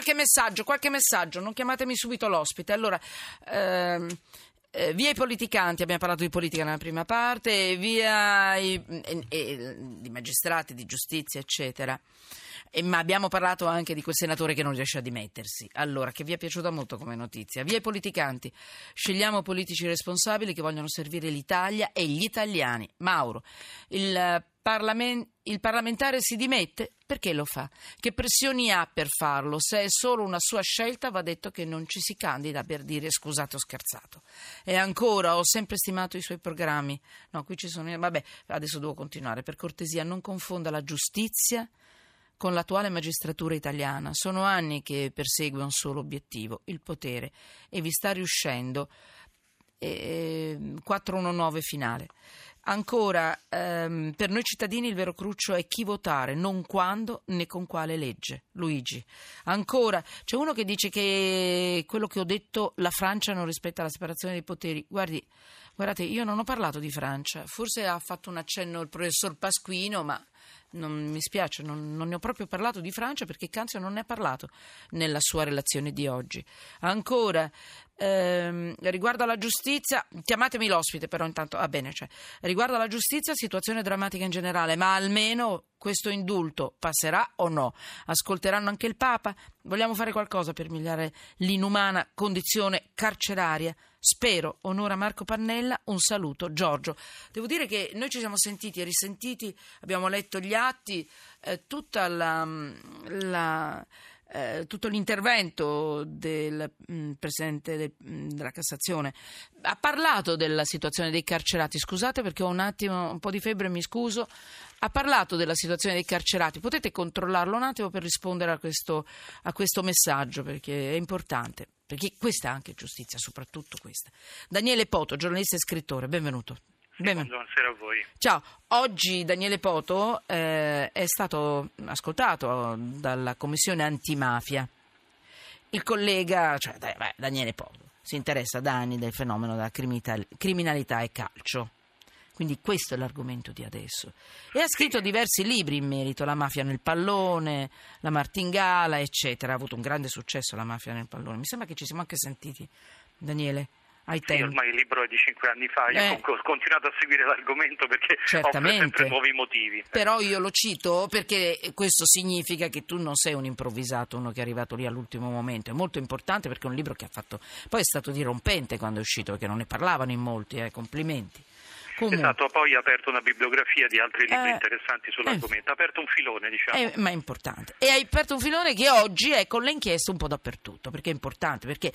qualche messaggio, qualche messaggio, non chiamatemi subito l'ospite. Allora, ehm, eh, via i politicanti, abbiamo parlato di politica nella prima parte, via i, e- e- di magistrati, di giustizia, eccetera. E- ma abbiamo parlato anche di quel senatore che non riesce a dimettersi. Allora, che vi è piaciuta molto come notizia. Via i politicanti, scegliamo politici responsabili che vogliono servire l'Italia e gli italiani. Mauro, il, eh, parlamen- il parlamentare si dimette? Perché lo fa? Che pressioni ha per farlo? Se è solo una sua scelta, va detto che non ci si candida per dire scusate, ho scherzato. E ancora, ho sempre stimato i suoi programmi. No, qui ci sono. Vabbè, adesso devo continuare. Per cortesia, non confonda la giustizia con l'attuale magistratura italiana. Sono anni che persegue un solo obiettivo, il potere, e vi sta riuscendo. Eh, 419 finale. Ancora, ehm, per noi cittadini il vero cruccio è chi votare, non quando né con quale legge. Luigi. Ancora, c'è uno che dice che quello che ho detto la Francia non rispetta la separazione dei poteri. Guardi, guardate, io non ho parlato di Francia, forse ha fatto un accenno il professor Pasquino, ma non mi spiace, non, non ne ho proprio parlato di Francia perché Canzio non ne ha parlato nella sua relazione di oggi. Ancora, ehm, riguardo alla giustizia, chiamatemi l'ospite però intanto, va bene, cioè, riguardo alla giustizia, situazione drammatica in generale, ma almeno questo indulto passerà o no? Ascolteranno anche il Papa? Vogliamo fare qualcosa per migliorare l'inumana condizione carceraria? Spero, onora Marco Pannella, un saluto Giorgio. Devo dire che noi ci siamo sentiti e risentiti, abbiamo letto gli atti, eh, tutta la, la eh, tutto l'intervento del mh, Presidente del, mh, della Cassazione ha parlato della situazione dei carcerati. Scusate perché ho un attimo un po' di febbre, mi scuso. Ha parlato della situazione dei carcerati. Potete controllarlo un attimo per rispondere a questo, a questo messaggio perché è importante. Perché questa è anche giustizia, soprattutto questa. Daniele Poto, giornalista e scrittore, benvenuto. Benvenuto. Buonasera a voi. Ciao, oggi Daniele Poto eh, è stato ascoltato dalla Commissione Antimafia. Il collega, cioè beh, Daniele Poto, si interessa da anni del fenomeno della criminalità e calcio. Quindi questo è l'argomento di adesso. E ha scritto diversi libri in merito, La mafia nel pallone, La martingala, eccetera. Ha avuto un grande successo La mafia nel pallone. Mi sembra che ci siamo anche sentiti, Daniele. Ai sì, ormai il libro è di cinque anni fa, io Eh. ho continuato a seguire l'argomento perché offre Certamente. sempre nuovi motivi. Però io lo cito perché questo significa che tu non sei un improvvisato, uno che è arrivato lì all'ultimo momento. È molto importante perché è un libro che ha fatto. Poi è stato dirompente quando è uscito, perché non ne parlavano in molti, eh, complimenti. Comunque, Esatto, poi ha aperto una bibliografia di altri libri Eh, interessanti sull'argomento, ha aperto un filone, diciamo. Eh, ma è importante. E hai aperto un filone che oggi è con le inchieste un po' dappertutto, perché è importante, perché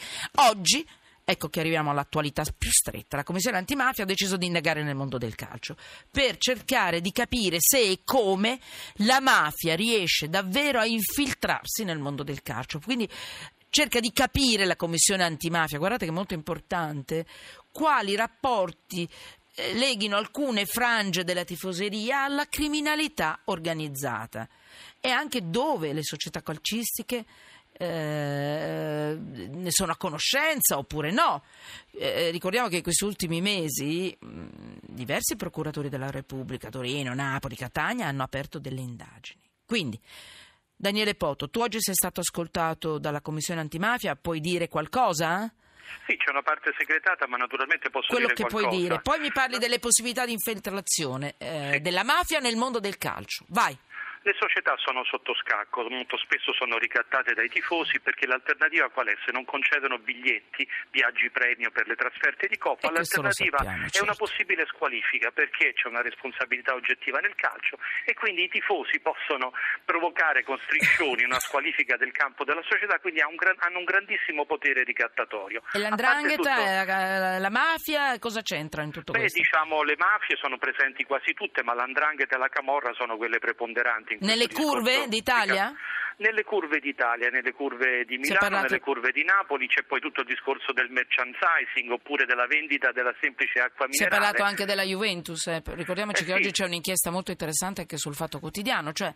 oggi, ecco che arriviamo all'attualità più stretta, la Commissione antimafia ha deciso di indagare nel mondo del calcio, per cercare di capire se e come la mafia riesce davvero a infiltrarsi nel mondo del calcio. Quindi cerca di capire la Commissione antimafia, guardate che è molto importante, quali rapporti eh, leghino alcune frange della tifoseria alla criminalità organizzata e anche dove le società calcistiche eh, ne sono a conoscenza oppure no. Eh, ricordiamo che in questi ultimi mesi mh, diversi procuratori della Repubblica, Torino, Napoli, Catania, hanno aperto delle indagini. Quindi, Daniele Poto, tu oggi sei stato ascoltato dalla Commissione antimafia, puoi dire qualcosa? Sì, c'è una parte segretata, ma naturalmente posso quello dire che qualcosa. puoi dire. Poi mi parli delle possibilità di infiltrazione eh, Sì. della mafia nel mondo del calcio. Vai. Le società sono sotto scacco, molto spesso sono ricattate dai tifosi perché l'alternativa qual è? Se non concedono biglietti, viaggi premio per le trasferte di Coppa, E l'alternativa sappiamo, è una certo. possibile squalifica perché c'è una responsabilità oggettiva nel calcio e quindi i tifosi possono provocare con striscioni una squalifica del campo della società, quindi hanno un grandissimo potere ricattatorio. E A parte tutto- l'andrangheta, la, la mafia, cosa c'entra in tutto Beh, questo? diciamo le mafie sono presenti quasi tutte, ma l'andrangheta e la camorra sono quelle preponderanti. Nelle curve d'Italia? Nelle curve d'Italia, nelle curve di Milano, parlato- nelle curve di Napoli, c'è poi tutto il discorso del merchandising oppure della vendita della semplice acqua Si è minerale. parlato anche della Juventus, eh, ricordiamoci Eh che sì. oggi c'è un'inchiesta molto interessante anche sul Fatto Quotidiano, cioè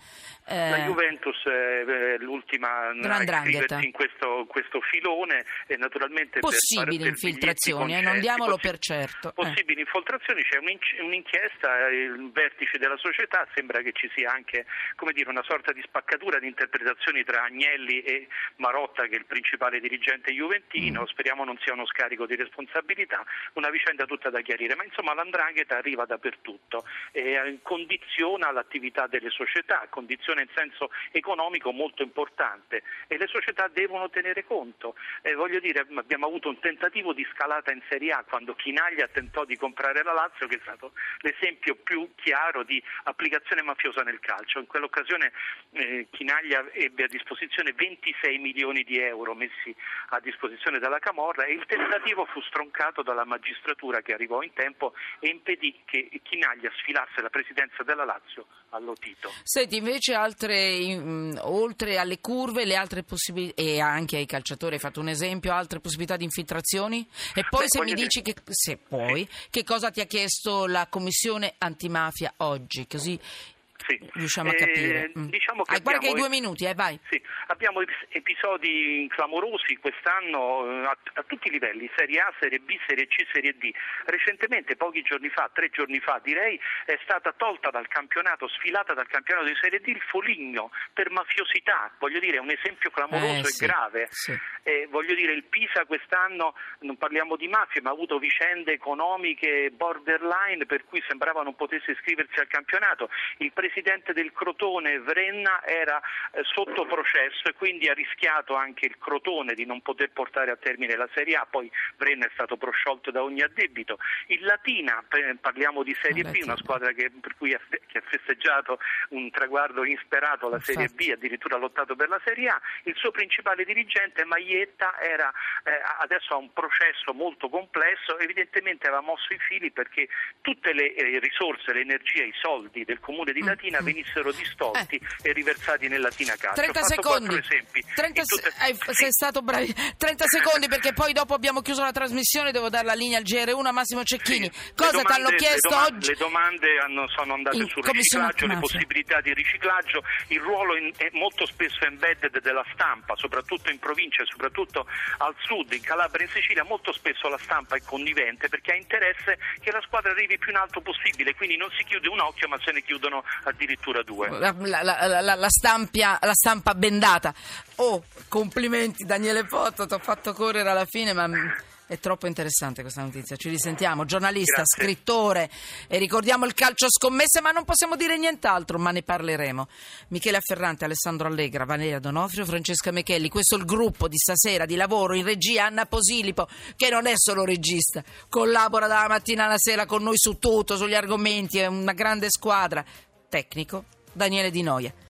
eh, La Juventus è eh, l'ultima a Dell'andrangheta. iscriversi in questo, questo filone e naturalmente possibili per infiltrazioni, eh, biglietti non diamolo possi- per certo. eh. Possibili infiltrazioni, c'è un'inc- un'inchiesta, il vertice della società sembra che ci sia anche come dire, una sorta di spaccatura di interpretazione conversazioni tra Agnelli e Marotta, che è il principale dirigente juventino, speriamo non sia uno scarico di responsabilità, una vicenda tutta da chiarire, ma insomma l'andrangheta arriva dappertutto, eh, condiziona l'attività delle società, condiziona in senso economico molto importante e le società devono tenere conto. Eh, voglio dire, abbiamo avuto un tentativo di scalata in Serie A quando Chinaglia tentò di comprare la Lazio, che è stato l'esempio più chiaro di applicazione mafiosa nel calcio. In quell'occasione eh, Chinaglia ebbe a disposizione 26 milioni di euro messi a disposizione dalla Camorra e il tentativo fu stroncato dalla magistratura che arrivò in tempo e impedì che Chinaglia sfilasse la presidenza della Lazio all'Otito. Senti, invece altre, mh, oltre alle curve, le altre possibilità, e anche ai calciatori hai fatto un esempio, altre possibilità di infiltrazioni? E poi Beh, se mi voglio dici che, se puoi, che cosa ti ha chiesto la commissione antimafia oggi? Così Sì. riusciamo a Eh, capire. Mm. diciamo che Ah, guarda che hai due minuti, eh, vai. Sì, abbiamo ep- episodi clamorosi quest'anno eh, a, a tutti i livelli, Serie A, Serie B, Serie C, Serie D. Recentemente, pochi giorni fa, tre giorni fa direi, è stata tolta dal campionato, sfilata dal campionato di Serie D il Foligno per mafiosità, voglio dire, è un esempio clamoroso Eh, sì, e grave. sì. Eh, voglio dire, il Pisa quest'anno, non parliamo di mafia, ma ha avuto vicende economiche borderline per cui sembrava non potesse iscriversi al campionato. Il presidente del Crotone, Vrenna, era eh, sotto processo e quindi ha rischiato anche il Crotone di non poter portare a termine la Serie A, poi Vrenna è stato prosciolto da ogni addebito. Il Latina, eh, parliamo di Serie B, una Latina. squadra che, per cui ha, che ha festeggiato un traguardo insperato alla Serie. B, addirittura ha lottato per la Serie A. Il suo principale dirigente, Maietta, era, eh, adesso ha un processo molto complesso, evidentemente aveva mosso i fili perché tutte le eh, risorse, l'energia, i soldi del comune di Latina mm. venissero distolti e riversati nel Latina Calcio. 30 Ho fatto secondi. Esempi. 30 In tutte- Sì. Sei stato bravi. 30 secondi perché poi dopo abbiamo chiuso la trasmissione, devo dare la linea al GR1 a Massimo Cecchini. Sì, Cosa le ti hanno domande- chiesto le doma- oggi? Le domande hanno- sono andate In sul riciclaggio, le possibilità di riciclaggio, il ruolo in- è molto spesso embedded della stampa, soprattutto in provincia e soprattutto al sud, in Calabria e in Sicilia, molto spesso la stampa è connivente perché ha interesse che la squadra arrivi più in alto possibile, quindi non si chiude un occhio ma se ne chiudono addirittura due. La, la- la- la- la stampia- la stampa bendata. Oh, complimenti Daniele Potto, ti ho fatto correre alla fine, ma è troppo interessante questa notizia. Ci risentiamo, giornalista, Grazie. scrittore e ricordiamo il calcio a scommesse, ma non possiamo dire nient'altro, ma ne parleremo. Michele Afferrante, Alessandro Allegra, Valeria Donofrio, Francesca Mechelli, questo è il gruppo di stasera di lavoro in regia Anna Posilipo, che non è solo regista, collabora dalla mattina alla sera con noi su tutto, sugli argomenti, è una grande squadra. Tecnico Daniele Di Noia.